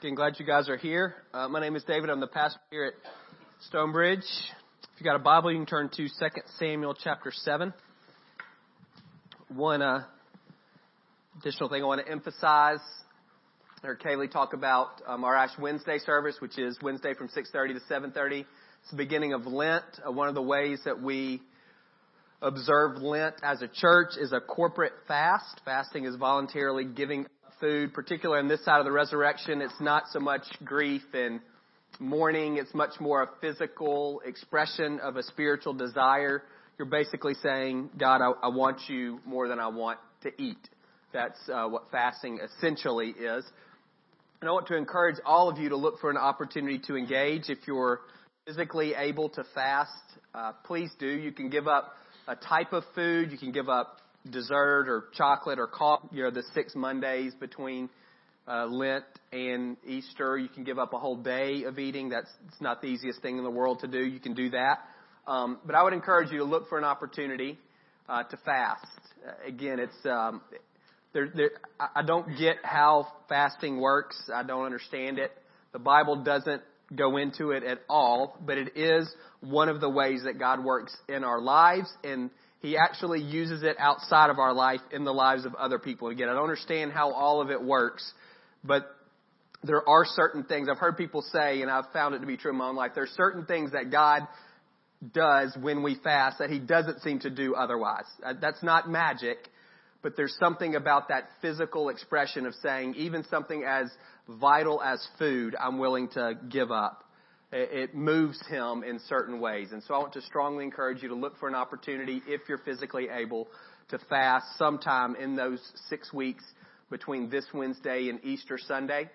Again, glad you guys are here. Uh, my name is David. I'm the pastor here at StoneBridge. If you got a Bible, you can turn to 2 Samuel chapter 7. One uh, additional thing I want to emphasize. I heard Kaylee talk about um, our Ash Wednesday service, which is Wednesday from 6:30 to 7:30. It's the beginning of Lent. Uh, one of the ways that we observe Lent as a church is a corporate fast. Fasting is voluntarily giving food, particularly on this side of the resurrection, it's not so much grief and mourning. It's much more a physical expression of a spiritual desire. You're basically saying, God, I, I want you more than I want to eat. That's uh, what fasting essentially is. And I want to encourage all of you to look for an opportunity to engage. If you're physically able to fast, uh, please do. You can give up a type of food. You can give up dessert or chocolate or coffee, you know, the six Mondays between uh, Lent and Easter. You can give up a whole day of eating. That's it's not the easiest thing in the world to do. You can do that. Um, but I would encourage you to look for an opportunity uh, to fast. Uh, again, it's um, there, there, I don't get how fasting works. I don't understand it. The Bible doesn't go into it at all, but it is one of the ways that God works in our lives and he actually uses it outside of our life in the lives of other people. Again, I don't understand how all of it works, but there are certain things I've heard people say, and I've found it to be true in my own life. There's certain things that God does when we fast that He doesn't seem to do otherwise. That's not magic, but there's something about that physical expression of saying even something as vital as food, I'm willing to give up it moves him in certain ways. And so I want to strongly encourage you to look for an opportunity, if you're physically able, to fast sometime in those six weeks between this Wednesday and Easter Sunday.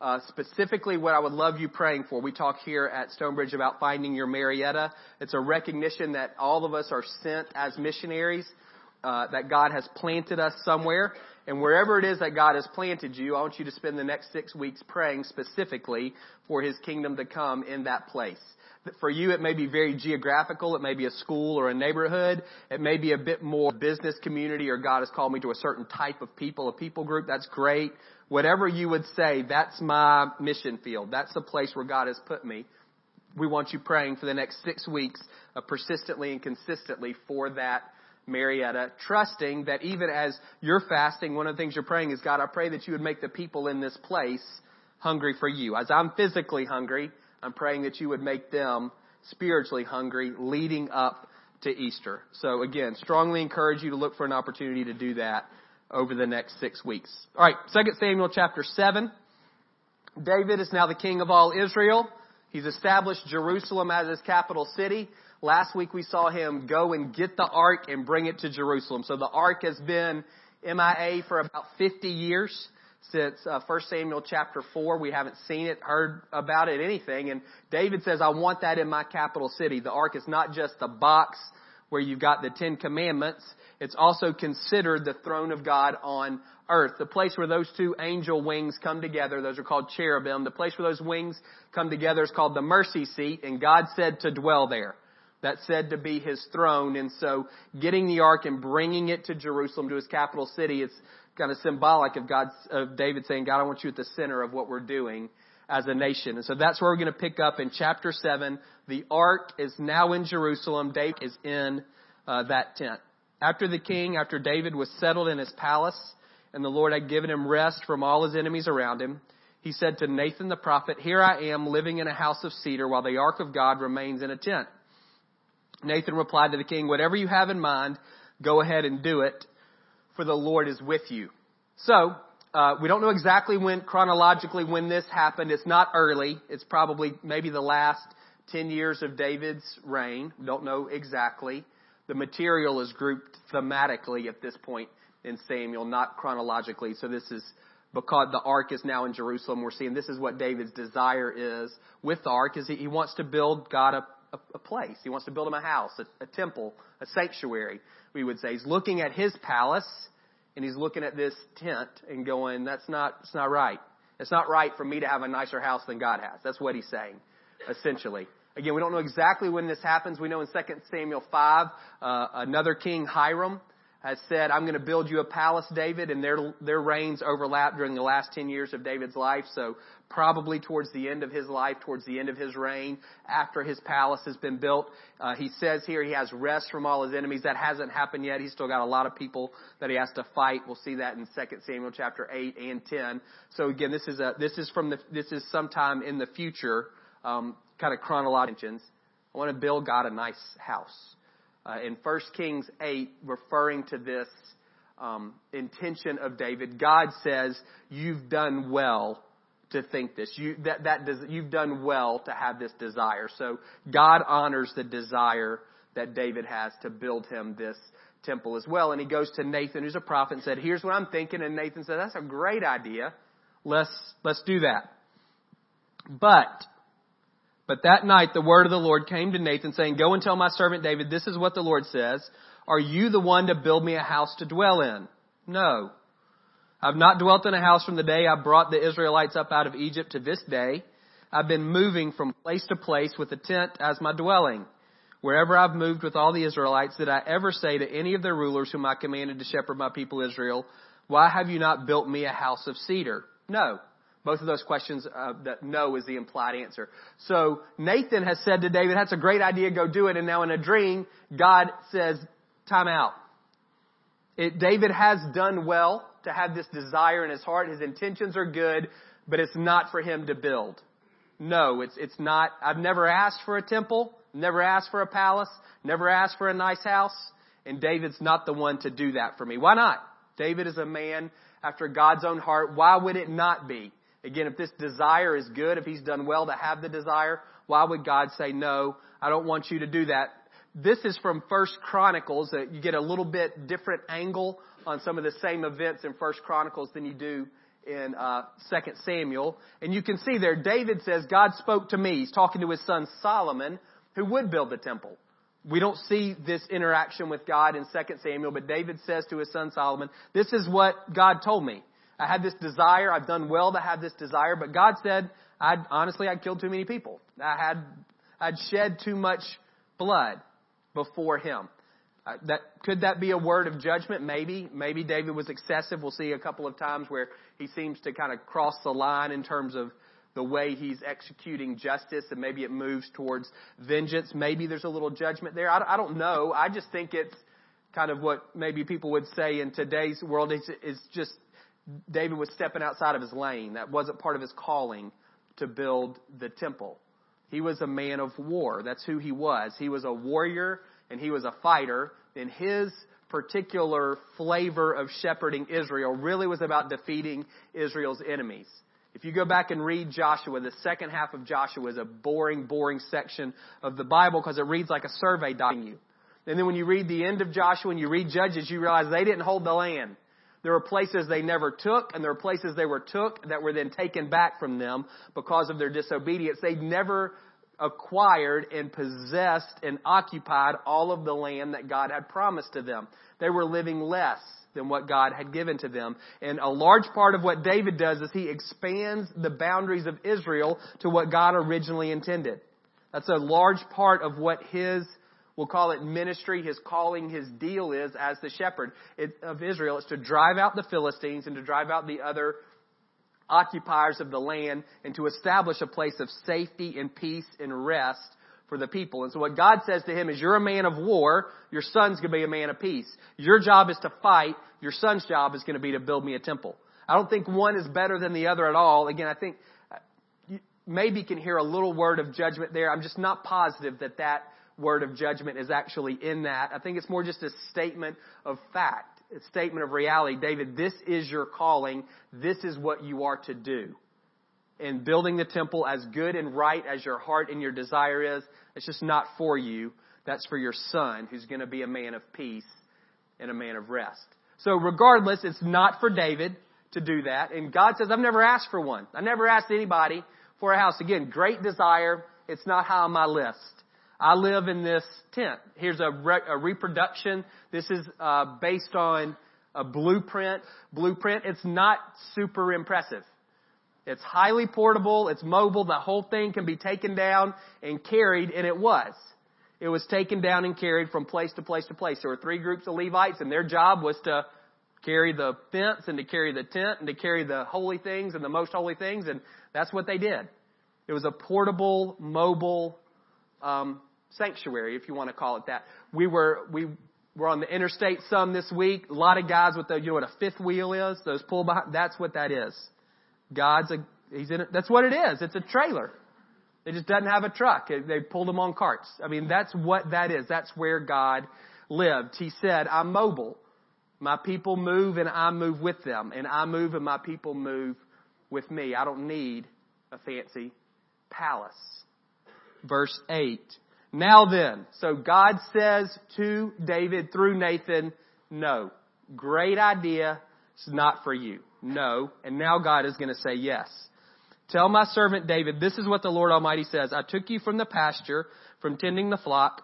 Uh, specifically, what I would love you praying for. We talk here at StoneBridge about finding your Marietta. It's a recognition that all of us are sent as missionaries, uh, that God has planted us somewhere, and wherever it is that God has planted you, I want you to spend the next six weeks praying specifically for His kingdom to come in that place. For you, it may be very geographical. It may be a school or a neighborhood. It may be a bit more business community or God has called me to a certain type of people, a people group. That's great. Whatever you would say, that's my mission field. That's the place where God has put me. We want you praying for the next six weeks uh, persistently and consistently for that Marietta, trusting that even as you're fasting, one of the things you're praying is, God, I pray that you would make the people in this place hungry for you. As I'm physically hungry, I'm praying that you would make them spiritually hungry leading up to Easter. So again, strongly encourage you to look for an opportunity to do that over the next six weeks. All right, 2 Samuel chapter 7. David is now the king of all Israel. He's established Jerusalem as his capital city. Last week we saw him go and get the ark and bring it to Jerusalem. So the ark has been MIA for about 50 years since uh, 1 Samuel chapter 4. We haven't seen it, heard about it, anything. And David says, I want that in my capital city. The ark is not just the box where you've got the Ten Commandments. It's also considered the throne of God on earth. The place where those two angel wings come together, those are called cherubim. The place where those wings come together is called the mercy seat, and God said to dwell there. That's said to be his throne. And so getting the ark and bringing it to Jerusalem, to his capital city, it's kind of symbolic of God's, of David saying, God, I want you at the center of what we're doing as a nation. And so that's where we're going to pick up in chapter 7. The ark is now in Jerusalem. David is in uh, that tent. After the king, after David was settled in his palace, and the Lord had given him rest from all his enemies around him, he said to Nathan the prophet, Here I am living in a house of cedar while the ark of God remains in a tent. Nathan replied to the king, Whatever you have in mind, go ahead and do it, for the Lord is with you. So, uh, we don't know exactly when, chronologically, when this happened. It's not early. It's probably maybe the last 10 years of David's reign. We don't know exactly. The material is grouped thematically at this point in Samuel, not chronologically. So this is because the ark is now in Jerusalem. We're seeing this is what David's desire is with the ark is he, wants to build God a a, a place. He wants to build him a house, a, a temple, a sanctuary, we would say. He's looking at his palace and he's looking at this tent and going, that's not, it's not right. It's not right for me to have a nicer house than God has. That's what he's saying, essentially. Again, we don't know exactly when this happens. We know in 2 Samuel 5, uh, another king, Hiram, has said, I'm going to build you a palace, David, and their, their reigns overlap during the last 10 years of David's life. So probably towards the end of his life, towards the end of his reign, after his palace has been built. Uh, he says here he has rest from all his enemies. That hasn't happened yet. He's still got a lot of people that he has to fight. We'll see that in 2 Samuel chapter 8 and 10. So again, this is a, this is from the, this is sometime in the future, um, kind of chronological. I want to build God a nice house uh, in 1 Kings 8, referring to this um, intention of David, God says, You've done well to think this. You, that, that does, you've done well to have this desire. So God honors the desire that David has to build him this temple as well. And he goes to Nathan, who's a prophet, and said, Here's what I'm thinking. And Nathan said, That's a great idea. Let's, let's do that. But but that night the word of the Lord came to Nathan saying, Go and tell my servant David, this is what the Lord says. Are you the one to build me a house to dwell in? No. I've not dwelt in a house from the day I brought the Israelites up out of Egypt to this day. I've been moving from place to place with a tent as my dwelling. Wherever I've moved with all the Israelites, did I ever say to any of their rulers whom I commanded to shepherd my people Israel, why have you not built me a house of cedar? No. Both of those questions, uh, that no is the implied answer. So Nathan has said to David, that's a great idea, go do it. And now in a dream, God says, time out. It, David has done well to have this desire in his heart. His intentions are good, but it's not for him to build. No, it's, it's not. I've never asked for a temple, never asked for a palace, never asked for a nice house, and David's not the one to do that for me. Why not? David is a man after God's own heart. Why would it not be? Again, if this desire is good, if he's done well to have the desire, why would God say, no, I don't want you to do that? This is from First Chronicles. That you get a little bit different angle on some of the same events in First Chronicles than you do in uh, Second Samuel. And you can see there, David says, God spoke to me. He's talking to his son Solomon, who would build the temple. We don't see this interaction with God in Second Samuel, but David says to his son Solomon, this is what God told me. I had this desire. I've done well to have this desire, but God said, I'd, honestly, I'd killed too many people. I had, I'd shed too much blood before Him. Uh, that could that be a word of judgment? Maybe. Maybe David was excessive. We'll see a couple of times where he seems to kind of cross the line in terms of the way he's executing justice, and maybe it moves towards vengeance. Maybe there's a little judgment there. I, I don't know. I just think it's kind of what maybe people would say in today's world is, is just David was stepping outside of his lane. That wasn't part of his calling to build the temple. He was a man of war. That's who he was. He was a warrior and he was a fighter. And his particular flavor of shepherding Israel really was about defeating Israel's enemies. If you go back and read Joshua, the second half of Joshua is a boring, boring section of the Bible because it reads like a survey document. You. And then when you read the end of Joshua and you read Judges, you realize they didn't hold the land. There were places they never took, and there were places they were took that were then taken back from them because of their disobedience. They never acquired and possessed and occupied all of the land that God had promised to them. They were living less than what God had given to them. And a large part of what David does is he expands the boundaries of Israel to what God originally intended. That's a large part of what his we'll call it ministry, his calling, his deal is as the shepherd of Israel. It's to drive out the Philistines and to drive out the other occupiers of the land and to establish a place of safety and peace and rest for the people. And so what God says to him is, you're a man of war, your son's to be a man of peace. Your job is to fight, your son's job is to be to build me a temple. I don't think one is better than the other at all. Again, I think uh, you maybe can hear a little word of judgment there. I'm just not positive that that word of judgment is actually in that. I think it's more just a statement of fact, a statement of reality. David, this is your calling. This is what you are to do. In building the temple as good and right as your heart and your desire is, it's just not for you. That's for your son, who's going to be a man of peace and a man of rest. So regardless, it's not for David to do that. And God says, I've never asked for one. I never asked anybody for a house. Again, great desire. It's not high on my list. I live in this tent. Here's a, re- a reproduction. This is uh, based on a blueprint. Blueprint. It's not super impressive. It's highly portable. It's mobile. The whole thing can be taken down and carried, and it was. It was taken down and carried from place to place to place. There were three groups of Levites and their job was to carry the fence and to carry the tent and to carry the holy things and the most holy things and that's what they did. It was a portable, mobile, um, sanctuary, if you want to call it that. We were, we were on the interstate some this week. A lot of guys with the, you know what a fifth wheel is? Those pull behind, that's what that is. God's a, he's in it, that's what it is. It's a trailer. It just doesn't have a truck. They pulled them on carts. I mean, that's what that is. That's where God lived. He said, I'm mobile. My people move and I move with them. And I move and my people move with me. I don't need a fancy palace. Verse 8. Now then, so God says to David through Nathan, no. Great idea. It's not for you. No. And now God is going to say yes. Tell my servant David, this is what the Lord Almighty says. I took you from the pasture, from tending the flock,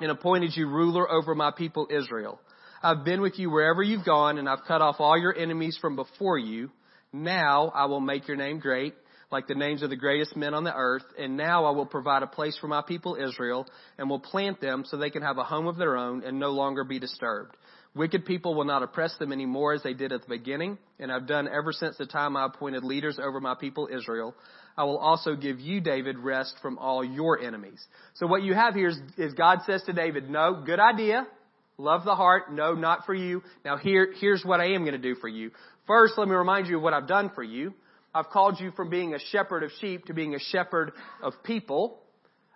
and appointed you ruler over my people Israel. I've been with you wherever you've gone, and I've cut off all your enemies from before you. Now I will make your name great, like the names of the greatest men on the earth, and now I will provide a place for my people Israel, and will plant them so they can have a home of their own and no longer be disturbed. Wicked people will not oppress them anymore as they did at the beginning, and I've done ever since the time I appointed leaders over my people Israel. I will also give you, David, rest from all your enemies. So what you have here is, is God says to David, no, good idea. Love the heart. No, not for you. Now here, here's what I am going to do for you. First, let me remind you of what I've done for you. I've called you from being a shepherd of sheep to being a shepherd of people.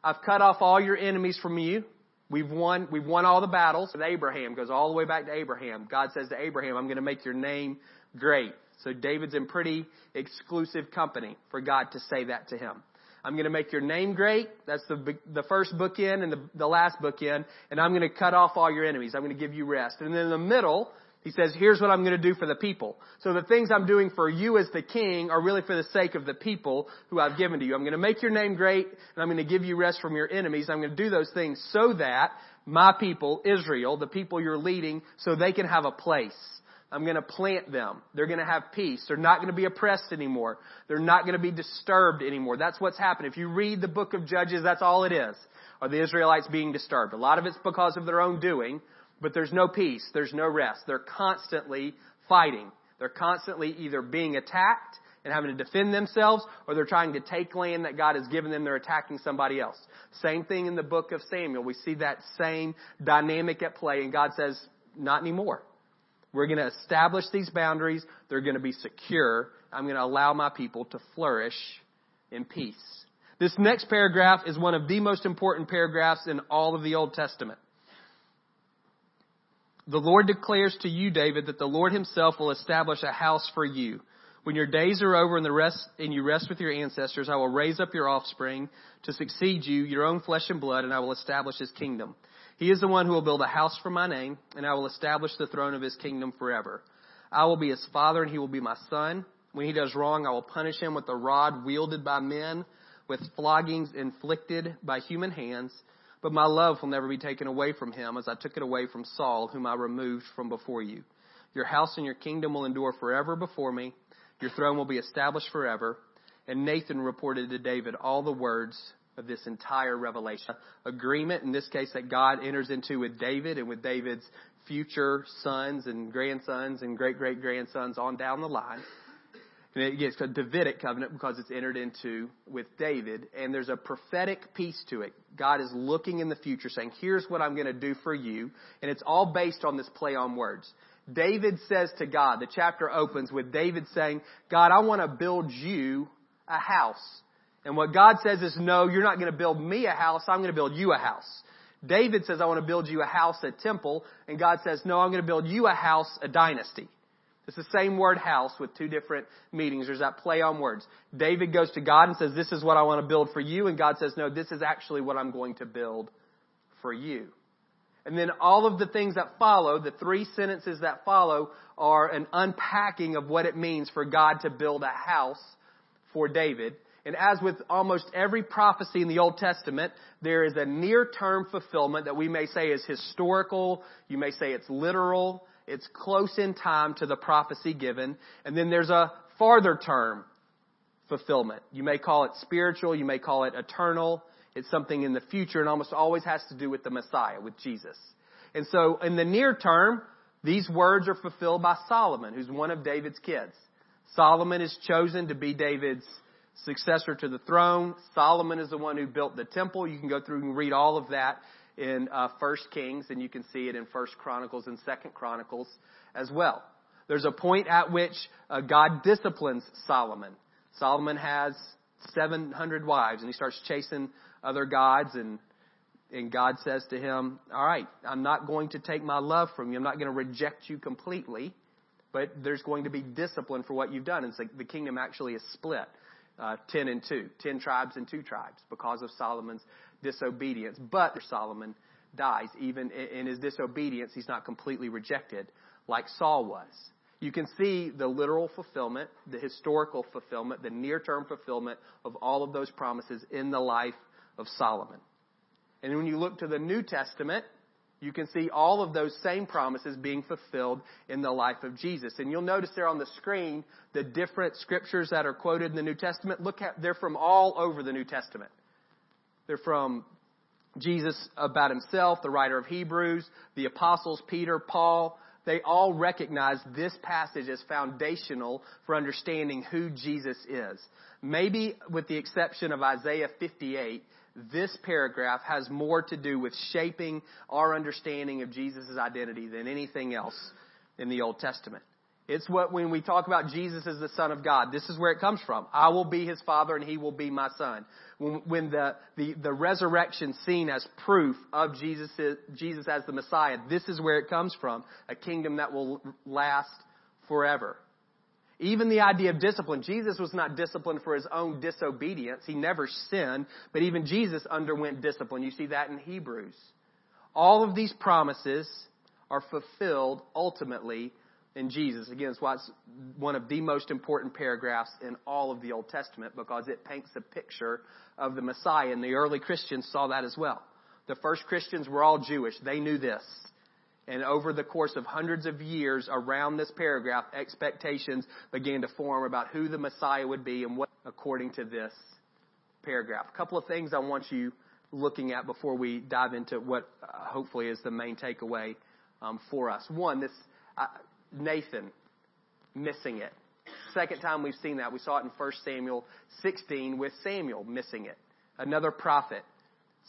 I've cut off all your enemies from you. We've won, we've won all the battles. With Abraham goes all the way back to Abraham. God says to Abraham, I'm going to make your name great. So David's in pretty exclusive company for God to say that to him. I'm going to make your name great. That's the, the first book bookend and the, the last book bookend. And I'm going to cut off all your enemies. I'm going to give you rest. And then in the middle, he says, here's what I'm going to do for the people. So the things I'm doing for you as the king are really for the sake of the people who I've given to you. I'm going to make your name great and I'm going to give you rest from your enemies. I'm going to do those things so that my people, Israel, the people you're leading, so they can have a place. I'm going to plant them. They're going to have peace. They're not going to be oppressed anymore. They're not going to be disturbed anymore. That's what's happened. If you read the book of Judges, that's all it is. Are the Israelites being disturbed? A lot of it's because of their own doing, but there's no peace. There's no rest. They're constantly fighting. They're constantly either being attacked and having to defend themselves, or they're trying to take land that God has given them. They're attacking somebody else. Same thing in the book of Samuel. We see that same dynamic at play, and God says, not anymore. We're going to establish these boundaries. They're going to be secure. I'm going to allow my people to flourish in peace. This next paragraph is one of the most important paragraphs in all of the Old Testament. The Lord declares to you, David, that the Lord himself will establish a house for you. When your days are over and the rest, and you rest with your ancestors, I will raise up your offspring to succeed you, your own flesh and blood, and I will establish his kingdom. He is the one who will build a house for my name, and I will establish the throne of his kingdom forever. I will be his father, and he will be my son. When he does wrong, I will punish him with the rod wielded by men, with floggings inflicted by human hands. But my love will never be taken away from him as I took it away from Saul, whom I removed from before you. Your house and your kingdom will endure forever before me. Your throne will be established forever. And Nathan reported to David all the words of this entire revelation. Agreement, in this case, that God enters into with David and with David's future sons and grandsons and great great grandsons on down the line. And it gets a Davidic covenant because it's entered into with David. And there's a prophetic piece to it. God is looking in the future saying, here's what I'm going to do for you. And it's all based on this play on words. David says to God, the chapter opens with David saying, God, I want to build you a house. And what God says is, no, you're not going to build me a house. I'm going to build you a house. David says, I want to build you a house, a temple. And God says, no, I'm going to build you a house, a dynasty. It's the same word house with two different meanings. There's that play on words. David goes to God and says, this is what I want to build for you. And God says, no, this is actually what I'm going to build for you. And then all of the things that follow, the three sentences that follow, are an unpacking of what it means for God to build a house for David. And as with almost every prophecy in the Old Testament, there is a near term fulfillment that we may say is historical. You may say it's literal. It's close in time to the prophecy given. And then there's a farther term fulfillment. You may call it spiritual, you may call it eternal. It's something in the future and almost always has to do with the Messiah, with Jesus. And so in the near term, these words are fulfilled by Solomon, who's one of David's kids. Solomon is chosen to be David's successor to the throne. Solomon is the one who built the temple. You can go through and read all of that in uh, First Kings, and you can see it in First Chronicles and Second Chronicles as well. There's a point at which uh, God disciplines Solomon. Solomon has 700 wives, and he starts chasing other gods, and and God says to him, "All right, I'm not going to take my love from you. I'm not going to reject you completely, but there's going to be discipline for what you've done." And so the kingdom actually is split, uh, ten and two, ten tribes and two tribes, because of Solomon's disobedience. But Solomon dies, even in his disobedience, he's not completely rejected like Saul was. You can see the literal fulfillment, the historical fulfillment, the near-term fulfillment of all of those promises in the life of Solomon. And when you look to the New Testament, you can see all of those same promises being fulfilled in the life of Jesus. And you'll notice there on the screen the different scriptures that are quoted in the New Testament. Look at, they're from all over the New Testament. They're from Jesus about himself, the writer of Hebrews, the apostles, Peter, Paul. They all recognize this passage as foundational for understanding who Jesus is. Maybe with the exception of Isaiah 58, this paragraph has more to do with shaping our understanding of Jesus' identity than anything else in the Old Testament. It's what when we talk about Jesus as the Son of God, this is where it comes from. I will be his father and he will be my son. When, when the, the, the resurrection seen as proof of Jesus, Jesus as the Messiah, this is where it comes from. A kingdom that will last forever. Even the idea of discipline. Jesus was not disciplined for his own disobedience. He never sinned, but even Jesus underwent discipline. You see that in Hebrews. All of these promises are fulfilled ultimately in Jesus. Again, it's one of the most important paragraphs in all of the Old Testament because it paints a picture of the Messiah, and the early Christians saw that as well. The first Christians were all Jewish. They knew this. And over the course of hundreds of years around this paragraph, expectations began to form about who the Messiah would be and what according to this paragraph. A couple of things I want you looking at before we dive into what uh, hopefully is the main takeaway um, for us. One, this uh, Nathan missing it. Second time we've seen that, we saw it in 1 Samuel 16 with Samuel missing it. Another prophet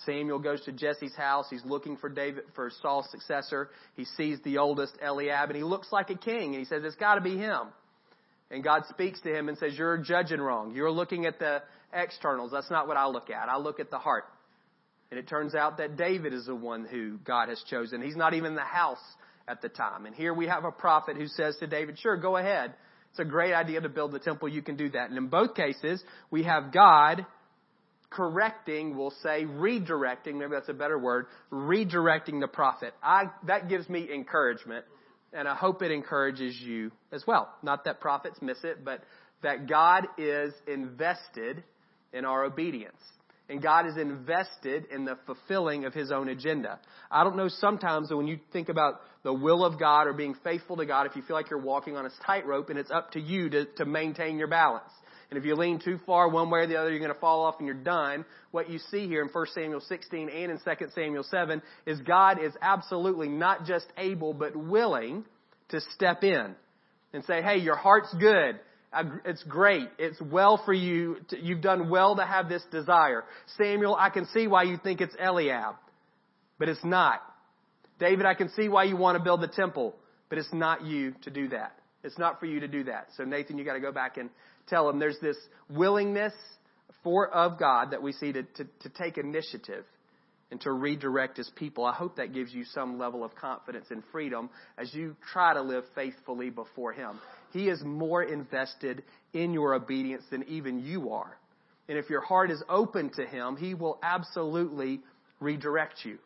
Samuel goes to Jesse's house. He's looking for David, for Saul's successor. He sees the oldest, Eliab, and he looks like a king. And he says, it's got to be him. And God speaks to him and says, you're judging wrong. You're looking at the externals. That's not what I look at. I look at the heart. And it turns out that David is the one who God has chosen. He's not even in the house at the time. And here we have a prophet who says to David, sure, go ahead. It's a great idea to build the temple. You can do that. And in both cases, we have God correcting, we'll say redirecting, maybe that's a better word, redirecting the prophet. I, that gives me encouragement, and I hope it encourages you as well. Not that prophets miss it, but that God is invested in our obedience. And God is invested in the fulfilling of His own agenda. I don't know sometimes when you think about the will of God or being faithful to God, if you feel like you're walking on a tightrope and it's up to you to, to maintain your balance. And if you lean too far one way or the other, you're going to fall off and you're done. What you see here in 1 Samuel 16 and in 2 Samuel 7 is God is absolutely not just able, but willing to step in and say, hey, your heart's good. It's great. It's well for you. You've done well to have this desire. Samuel, I can see why you think it's Eliab, but it's not. David, I can see why you want to build the temple, but it's not you to do that. It's not for you to do that. So Nathan, you got to go back and tell him there's this willingness for of God that we see to, to, to take initiative and to redirect his people. I hope that gives you some level of confidence and freedom as you try to live faithfully before him. He is more invested in your obedience than even you are. And if your heart is open to him, he will absolutely redirect you.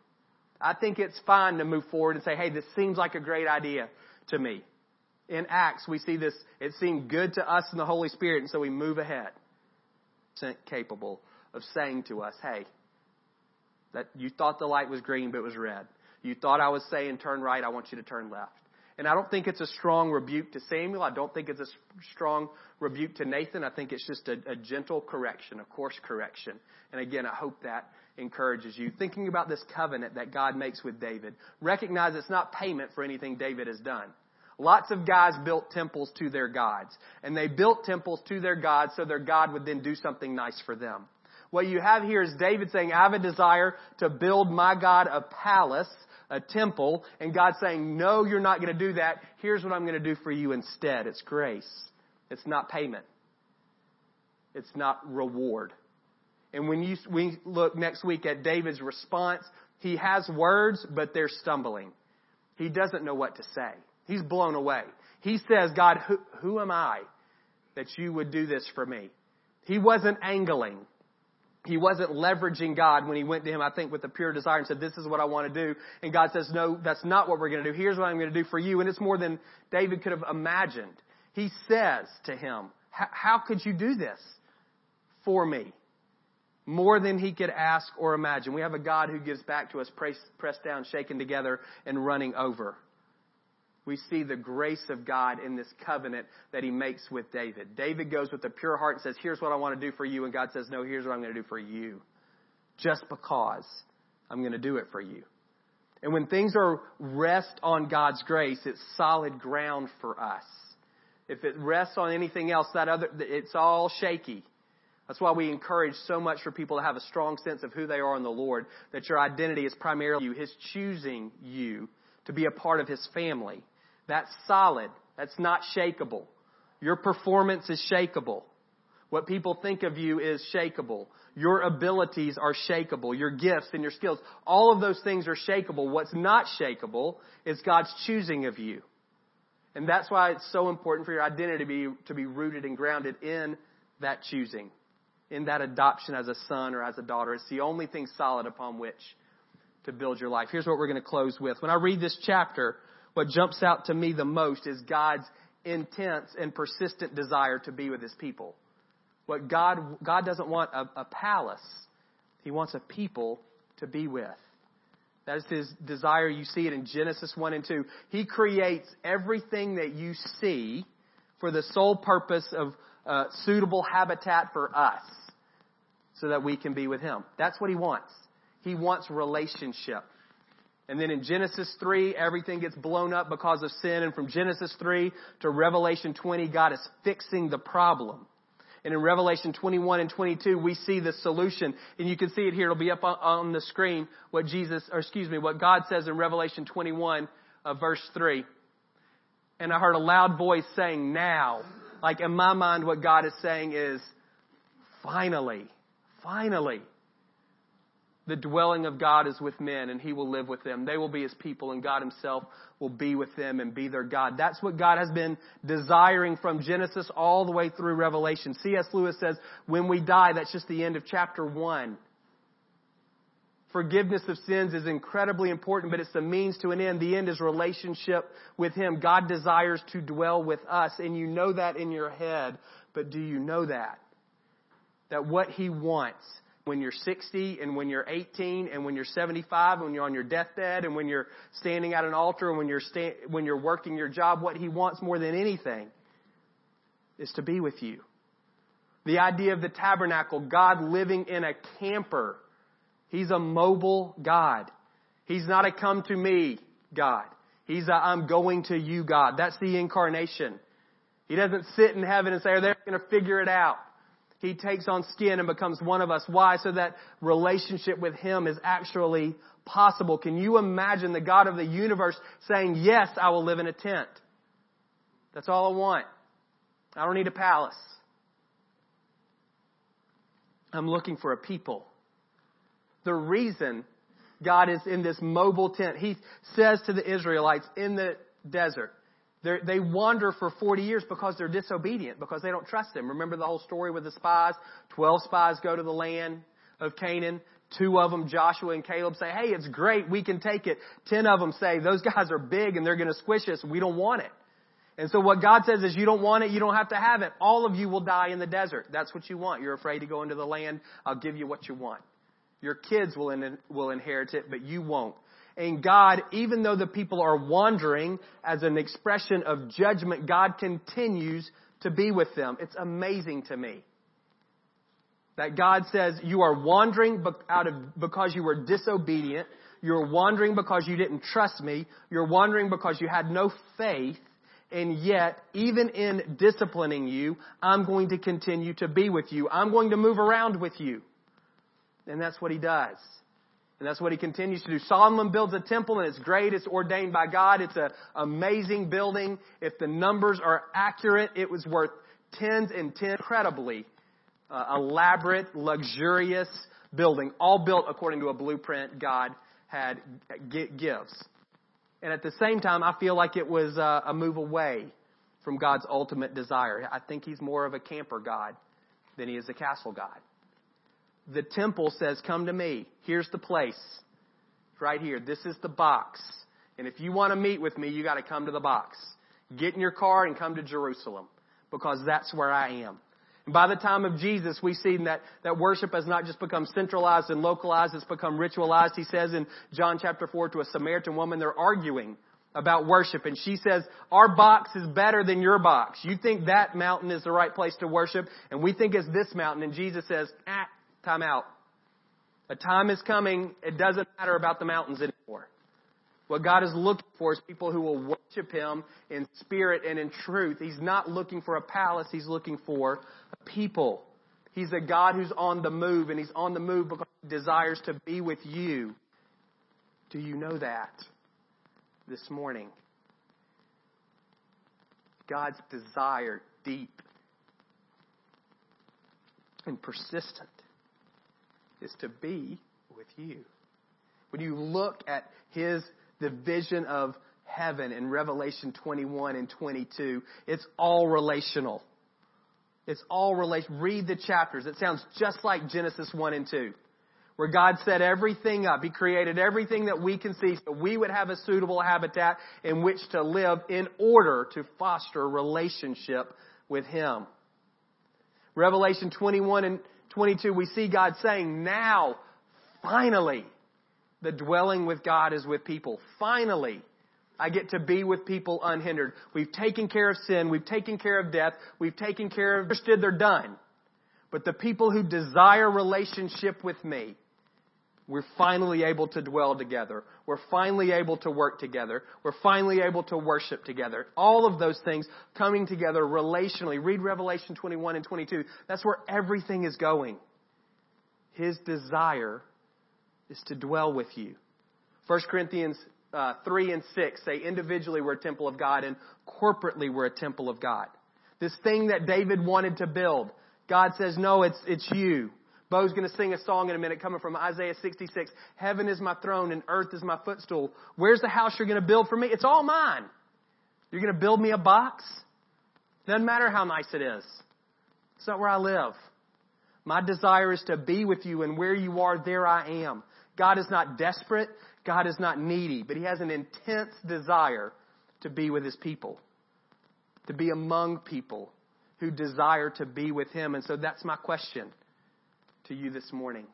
I think it's fine to move forward and say, hey, this seems like a great idea to me in Acts, we see this, it seemed good to us in the Holy Spirit, and so we move ahead. Capable of saying to us, hey, that you thought the light was green, but it was red. You thought I was saying turn right, I want you to turn left. And I don't think it's a strong rebuke to Samuel. I don't think it's a strong rebuke to Nathan. I think it's just a, a gentle correction, a course correction. And again, I hope that encourages you. Thinking about this covenant that God makes with David, recognize it's not payment for anything David has done. Lots of guys built temples to their gods. And they built temples to their gods so their God would then do something nice for them. What you have here is David saying, I have a desire to build my God a palace, a temple, and God saying, no, you're not going to do that. Here's what I'm going to do for you instead. It's grace. It's not payment. It's not reward. And when you, we look next week at David's response, he has words, but they're stumbling. He doesn't know what to say. He's blown away. He says, God, who, who am I that you would do this for me? He wasn't angling. He wasn't leveraging God when he went to him, I think, with a pure desire and said, This is what I want to do. And God says, No, that's not what we're going to do. Here's what I'm going to do for you. And it's more than David could have imagined. He says to him, How could you do this for me? More than he could ask or imagine. We have a God who gives back to us, pressed down, shaken together, and running over we see the grace of God in this covenant that he makes with David. David goes with a pure heart and says, Here's what I want to do for you. And God says, No, here's what I'm going to do for you. Just because I'm going to do it for you. And when things are rest on God's grace, it's solid ground for us. If it rests on anything else, that other, it's all shaky. That's why we encourage so much for people to have a strong sense of who they are in the Lord, that your identity is primarily you, His choosing you to be a part of His family. That's solid. That's not shakable. Your performance is shakable. What people think of you is shakable. Your abilities are shakable. Your gifts and your skills. All of those things are shakable. What's not shakable is God's choosing of you. And that's why it's so important for your identity to be, to be rooted and grounded in that choosing, in that adoption as a son or as a daughter. It's the only thing solid upon which to build your life. Here's what we're going to close with. When I read this chapter, what jumps out to me the most is God's intense and persistent desire to be with his people. What God, God doesn't want a, a palace. He wants a people to be with. That is his desire. You see it in Genesis 1 and 2. He creates everything that you see for the sole purpose of uh, suitable habitat for us so that we can be with him. That's what he wants. He wants relationship. And then in Genesis 3, everything gets blown up because of sin. And from Genesis 3 to Revelation 20, God is fixing the problem. And in Revelation 21 and 22, we see the solution. And you can see it here. It'll be up on the screen what Jesus, or excuse me, what God says in Revelation 21, uh, verse 3. And I heard a loud voice saying, now. Like in my mind, what God is saying is, finally, finally the dwelling of God is with men and he will live with them. They will be his people and God himself will be with them and be their God. That's what God has been desiring from Genesis all the way through Revelation. C.S. Lewis says, when we die, that's just the end of chapter one. Forgiveness of sins is incredibly important, but it's the means to an end. The end is relationship with Him. God desires to dwell with us, and you know that in your head, but do you know that? That what He wants when you're 60 and when you're 18 and when you're 75 and when you're on your deathbed and when you're standing at an altar and when you're sta- when you're working your job what he wants more than anything is to be with you. The idea of the tabernacle god living in a camper. He's a mobile god. He's not a come to me god. He's a i'm going to you god. That's the incarnation. He doesn't sit in heaven and say are they going to figure it out he takes on skin and becomes one of us. Why? So that relationship with Him is actually possible. Can you imagine the God of the universe saying, yes, I will live in a tent. That's all I want. I don't need a palace. I'm looking for a people. The reason God is in this mobile tent, He says to the Israelites in the desert, they're, they wander for 40 years because they're disobedient, because they don't trust Him. Remember the whole story with the spies? Twelve spies go to the land of Canaan. Two of them, Joshua and Caleb, say, hey, it's great, we can take it. Ten of them say, those guys are big and they're going to squish us, we don't want it. And so what God says is you don't want it, you don't have to have it. All of you will die in the desert. That's what you want. You're afraid to go into the land, I'll give you what you want. Your kids will, in, will inherit it, but you won't. And God, even though the people are wandering as an expression of judgment, God continues to be with them. It's amazing to me. That God says you are wandering out of, because you were disobedient. You're wandering because you didn't trust me. You're wandering because you had no faith. And yet, even in disciplining you, I'm going to continue to be with you. I'm going to move around with you. And that's what he does. And that's what he continues to do. Solomon builds a temple and it's great. It's ordained by God. It's an amazing building. If the numbers are accurate, it was worth tens and tens, incredibly uh, elaborate, luxurious building, all built according to a blueprint God had gives. And at the same time, I feel like it was uh, a move away from God's ultimate desire. I think He's more of a camper God than He is a castle God. The temple says, "Come to me. Here's the place, right here. This is the box. And if you want to meet with me, you got to come to the box. Get in your car and come to Jerusalem because that's where I am." And By the time of Jesus, we see that, that worship has not just become centralized and localized, it's become ritualized. He says in John chapter 4 to a Samaritan woman, they're arguing about worship. And she says, our box is better than your box. You think that mountain is the right place to worship, and we think it's this mountain. And Jesus says, ah, time out. A time is coming, it doesn't matter about the mountains anymore. What God is looking for is people who will worship Him in spirit and in truth. He's not looking for a palace, He's looking for a people. He's a God who's on the move, and He's on the move because He desires to be with you. Do you know that this morning? God's desire, deep and persistent, is to be with you. When you look at His the vision of heaven in Revelation 21 and 22. It's all relational. It's all relation. Read the chapters. It sounds just like Genesis 1 and 2, where God set everything up. He created everything that we can see so we would have a suitable habitat in which to live in order to foster relationship with Him. Revelation 21 and 22, we see God saying, now, finally, the dwelling with God is with people. Finally, I get to be with people unhindered. We've taken care of sin. We've taken care of death. We've taken care of, understood they're done. But the people who desire relationship with me, we're finally able to dwell together. We're finally able to work together. We're finally able to worship together. All of those things coming together relationally. Read Revelation 21 and 22. That's where everything is going. His desire is to dwell with you. 1 Corinthians uh, 3 and 6 say individually we're a temple of God and corporately we're a temple of God. This thing that David wanted to build, God says, no, it's, it's you. Bo's going to sing a song in a minute coming from Isaiah 66. Heaven is my throne and earth is my footstool. Where's the house you're going to build for me? It's all mine. You're going to build me a box? Doesn't matter how nice it is. It's not where I live. My desire is to be with you and where you are, there I am. God is not desperate. God is not needy, but He has an intense desire to be with His people, to be among people who desire to be with Him. And so that's my question to you this morning.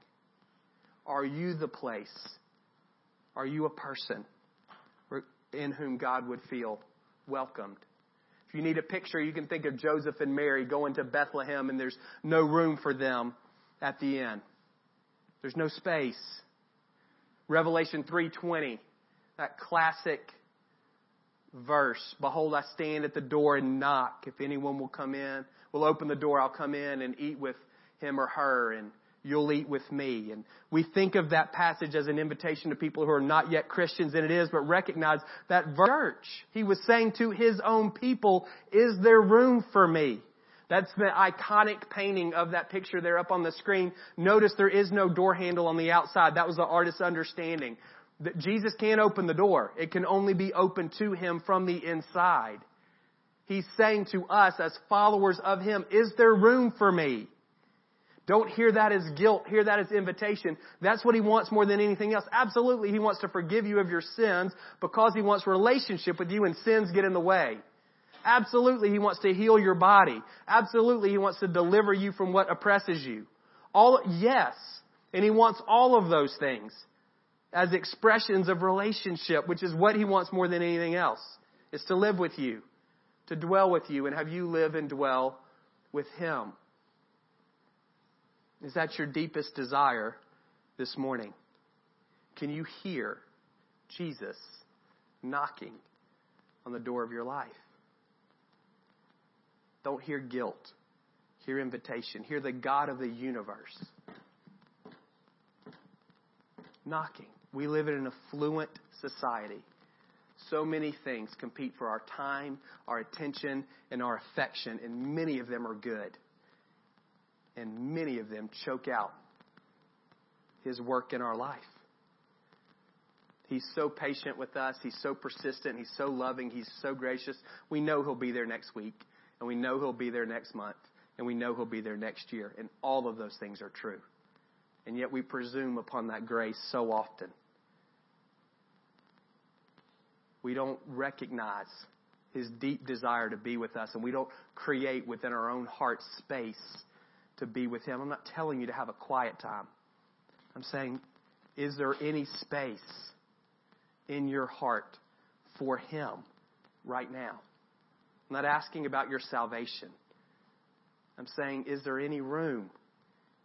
Are you the place? Are you a person in whom God would feel welcomed? If you need a picture, you can think of Joseph and Mary going to Bethlehem and there's no room for them at the inn. There's no space. Revelation 3:20, that classic verse, behold I stand at the door and knock. If anyone will come in, will open the door, I'll come in and eat with him or her and you'll eat with me. And we think of that passage as an invitation to people who are not yet Christians, and it is, but recognize that church, he was saying to his own people, is there room for me? That's the iconic painting of that picture there up on the screen. Notice there is no door handle on the outside. That was the artist's understanding. That Jesus can't open the door. It can only be opened to him from the inside. He's saying to us as followers of him, is there room for me? Don't hear that as guilt. Hear that as invitation. That's what he wants more than anything else. Absolutely, he wants to forgive you of your sins because he wants relationship with you and sins get in the way. Absolutely, He wants to heal your body. Absolutely, He wants to deliver you from what oppresses you. All, yes. And He wants all of those things. as expressions of relationship, which is what He wants more than anything else, is to live with you, to dwell with you, and have you live and dwell with Him. Is that your deepest desire this morning? Can you hear Jesus knocking on the door of your life? Don't hear guilt. Hear invitation. Hear the God of the universe knocking. We live in an affluent society. So many things compete for our time, our attention, and our affection, and many of them are good. And many of them choke out His work in our life. He's so patient with us. He's so persistent. He's so loving. He's so gracious. We know He'll be there next week, and we know He'll be there next month, and we know He'll be there next year. And all of those things are true. And yet we presume upon that grace so often. We don't recognize his deep desire to be with us, and we don't create within our own heart space to be with him. I'm not telling you to have a quiet time. I'm saying, is there any space in your heart for him right now? I'm not asking about your salvation. I'm saying, is there any room?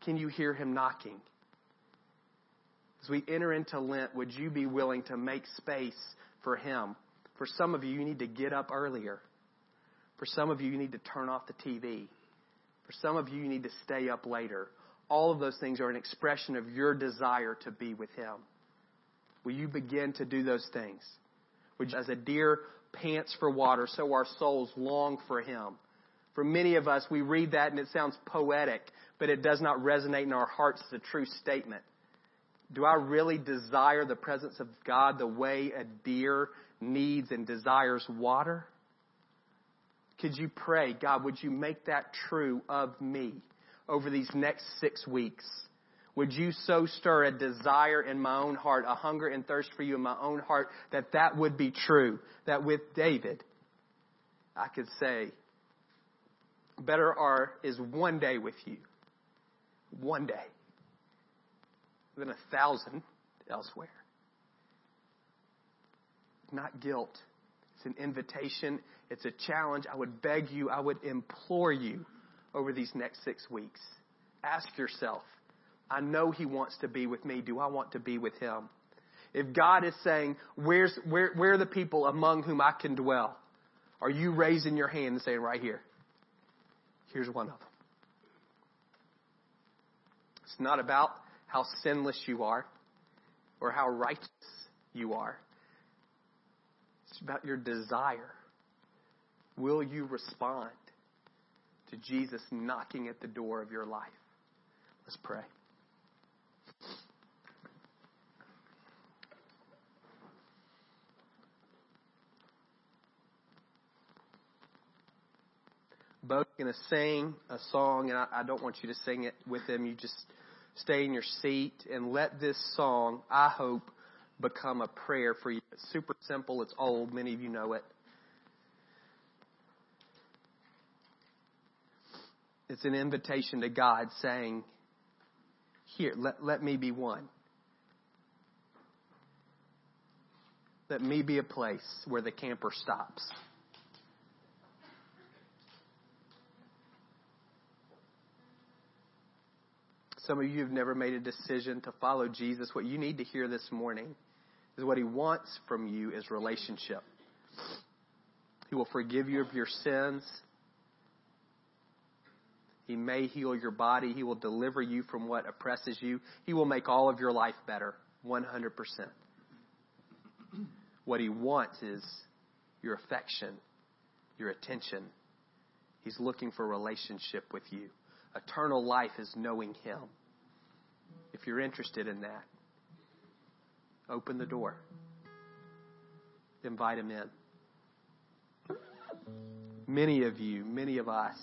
Can you hear him knocking? As we enter into Lent, would you be willing to make space for Him? For some of you, you need to get up earlier. For some of you, you need to turn off the TV. For some of you, you need to stay up later. All of those things are an expression of your desire to be with Him. Will you begin to do those things? Which, as a deer pants for water, so our souls long for Him. For many of us, we read that and it sounds poetic, but it does not resonate in our hearts as a true statement. Do I really desire the presence of God the way a deer needs and desires water? Could you pray, God, would you make that true of me over these next six weeks? Would you so stir a desire in my own heart, a hunger and thirst for you in my own heart, that that would be true? That with David, I could say, better are is one day with you. One day than a thousand elsewhere. Not guilt. It's an invitation. It's a challenge. I would beg you, I would implore you over these next six weeks. Ask yourself, I know He wants to be with me. Do I want to be with Him? If God is saying, Where's, where, where are the people among whom I can dwell? Are you raising your hand and saying, Right here? Here's one of them. It's not about how sinless you are or how righteous you are. It's about your desire. Will you respond to Jesus knocking at the door of your life? Let's pray. Both going to sing a song, and I, I don't want you to sing it with them. You just stay in your seat and let this song, I hope, become a prayer for you. It's super simple. It's old. Many of you know it. It's an invitation to God saying, Here, let, let me be one. Let me be a place where the camper stops. Some of you have never made a decision to follow Jesus. What you need to hear this morning is what he wants from you is relationship. He will forgive you of your sins. He may heal your body. He will deliver you from what oppresses you. He will make all of your life better, 100%. What he wants is your affection, your attention. He's looking for a relationship with you. Eternal life is knowing him. If you're interested in that, open the door. Invite him in. Many of you, many of us,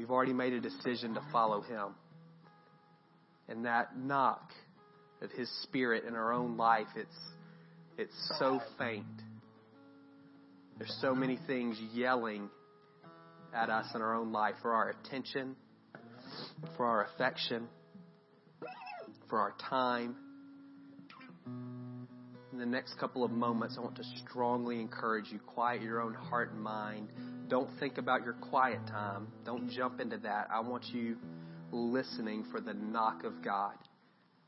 we've already made a decision to follow him. And that knock of his spirit in our own life, it's it's so faint. There's so many things yelling at us in our own life for our attention, for our affection for our time, In the next couple of moments, I want to strongly encourage you quiet your own heart and mind. Don't think about your quiet time. Don't jump into that. I want you listening for the knock of God,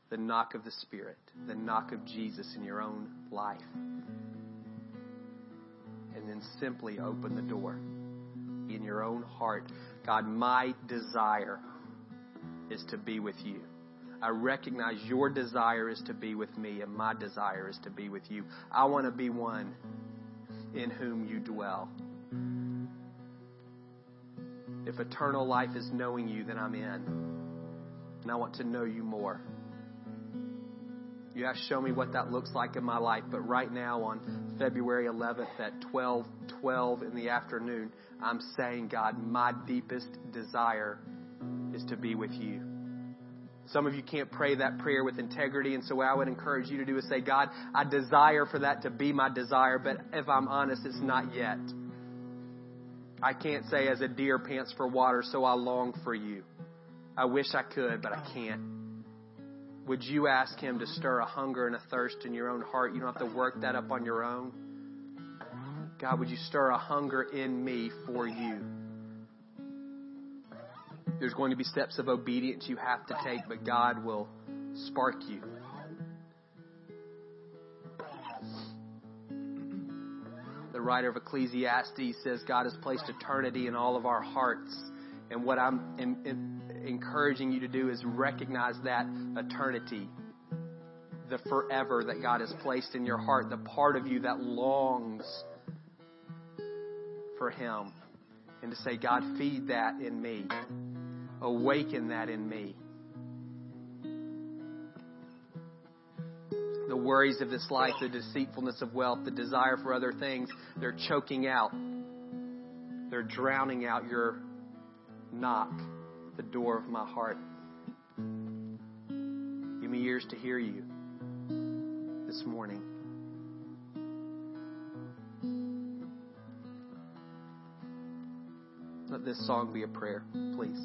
the knock of the Spirit, the knock of Jesus in your own life. And then simply open the door in your own heart. God, my desire is to be with you. I recognize your desire is to be with me, and my desire is to be with you. I want to be one in whom you dwell. If eternal life is knowing you, then I'm in. And I want to know you more. You have to show me what that looks like in my life, but right now on February 11th at 12 12 in the afternoon, I'm saying, God, my deepest desire is to be with you. Some of you can't pray that prayer with integrity, and so what I would encourage you to do is say, God, I desire for that to be my desire, but if I'm honest, it's not yet. I can't say as a deer pants for water, so I long for you. I wish I could, but I can't. Would you ask Him to stir a hunger and a thirst in your own heart? You don't have to work that up on your own. God, would you stir a hunger in me for you? There's going to be steps of obedience you have to take, but God will spark you. Writer of Ecclesiastes says God has placed eternity in all of our hearts. And what I'm in, in, encouraging you to do is recognize that eternity, the forever that God has placed in your heart, the part of you that longs for Him. And to say, God, feed that in me, awaken that in me. The worries of this life, the deceitfulness of wealth, the desire for other things, they're choking out. They're drowning out your knock at the door of my heart. Give me ears to hear you this morning. Let this song be a prayer, please.